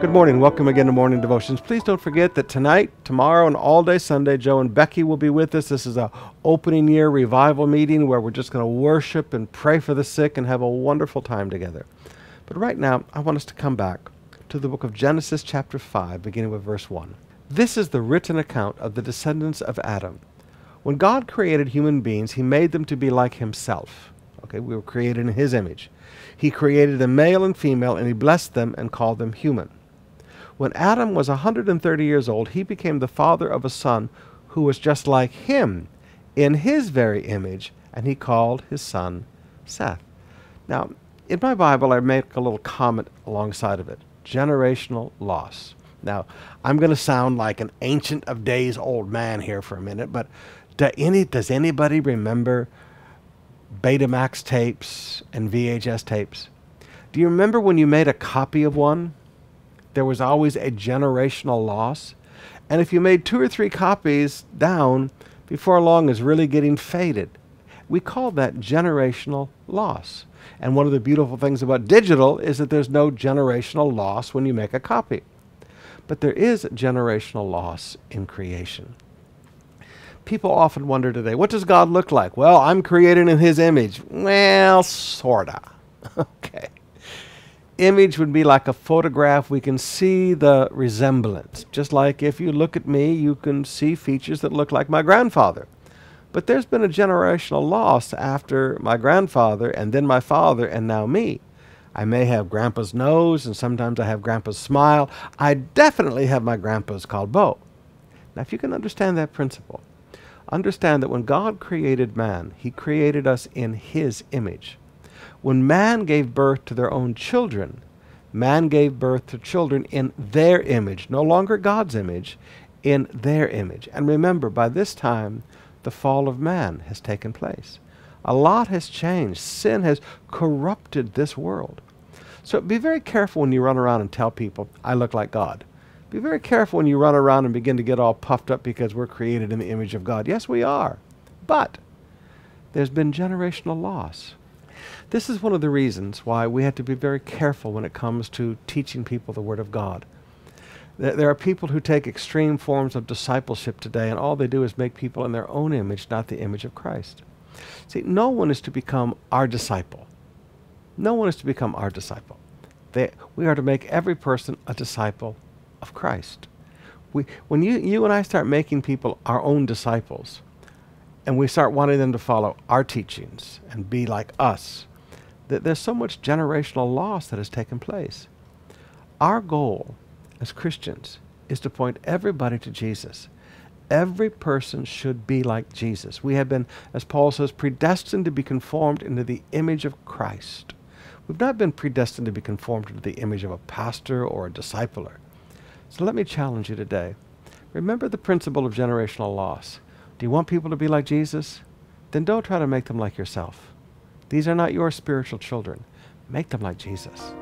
Good morning. Welcome again to Morning Devotions. Please don't forget that tonight, tomorrow, and all day Sunday, Joe and Becky will be with us. This is a opening year revival meeting where we're just going to worship and pray for the sick and have a wonderful time together. But right now, I want us to come back to the book of Genesis, chapter 5, beginning with verse 1. This is the written account of the descendants of Adam. When God created human beings, he made them to be like himself. Okay, we were created in his image. He created them male and female, and he blessed them and called them human. When Adam was a 130 years old, he became the father of a son who was just like him in his very image, and he called his son Seth. Now, in my Bible, I make a little comment alongside of it generational loss. Now, I'm going to sound like an ancient of days old man here for a minute, but do any, does anybody remember Betamax tapes and VHS tapes? Do you remember when you made a copy of one there was always a generational loss. And if you made two or three copies down, before long is really getting faded. We call that generational loss. And one of the beautiful things about digital is that there's no generational loss when you make a copy. But there is generational loss in creation. People often wonder today, what does God look like? Well, I'm created in his image. Well, sorta. okay image would be like a photograph. We can see the resemblance. Just like if you look at me, you can see features that look like my grandfather. But there's been a generational loss after my grandfather and then my father and now me. I may have grandpa's nose and sometimes I have grandpa's smile. I definitely have my grandpa's called Bo. Now, if you can understand that principle, understand that when God created man, he created us in his image. When man gave birth to their own children, man gave birth to children in their image, no longer God's image, in their image. And remember, by this time, the fall of man has taken place. A lot has changed. Sin has corrupted this world. So be very careful when you run around and tell people, I look like God. Be very careful when you run around and begin to get all puffed up because we're created in the image of God. Yes, we are. But there's been generational loss. This is one of the reasons why we have to be very careful when it comes to teaching people the Word of God. There are people who take extreme forms of discipleship today, and all they do is make people in their own image, not the image of Christ. See, no one is to become our disciple. No one is to become our disciple. They, we are to make every person a disciple of Christ. We, when you, you and I start making people our own disciples, and we start wanting them to follow our teachings and be like us, that there's so much generational loss that has taken place. Our goal as Christians is to point everybody to Jesus. Every person should be like Jesus. We have been, as Paul says, predestined to be conformed into the image of Christ. We've not been predestined to be conformed into the image of a pastor or a discipler. So let me challenge you today. Remember the principle of generational loss. Do you want people to be like Jesus? Then don't try to make them like yourself. These are not your spiritual children. Make them like Jesus.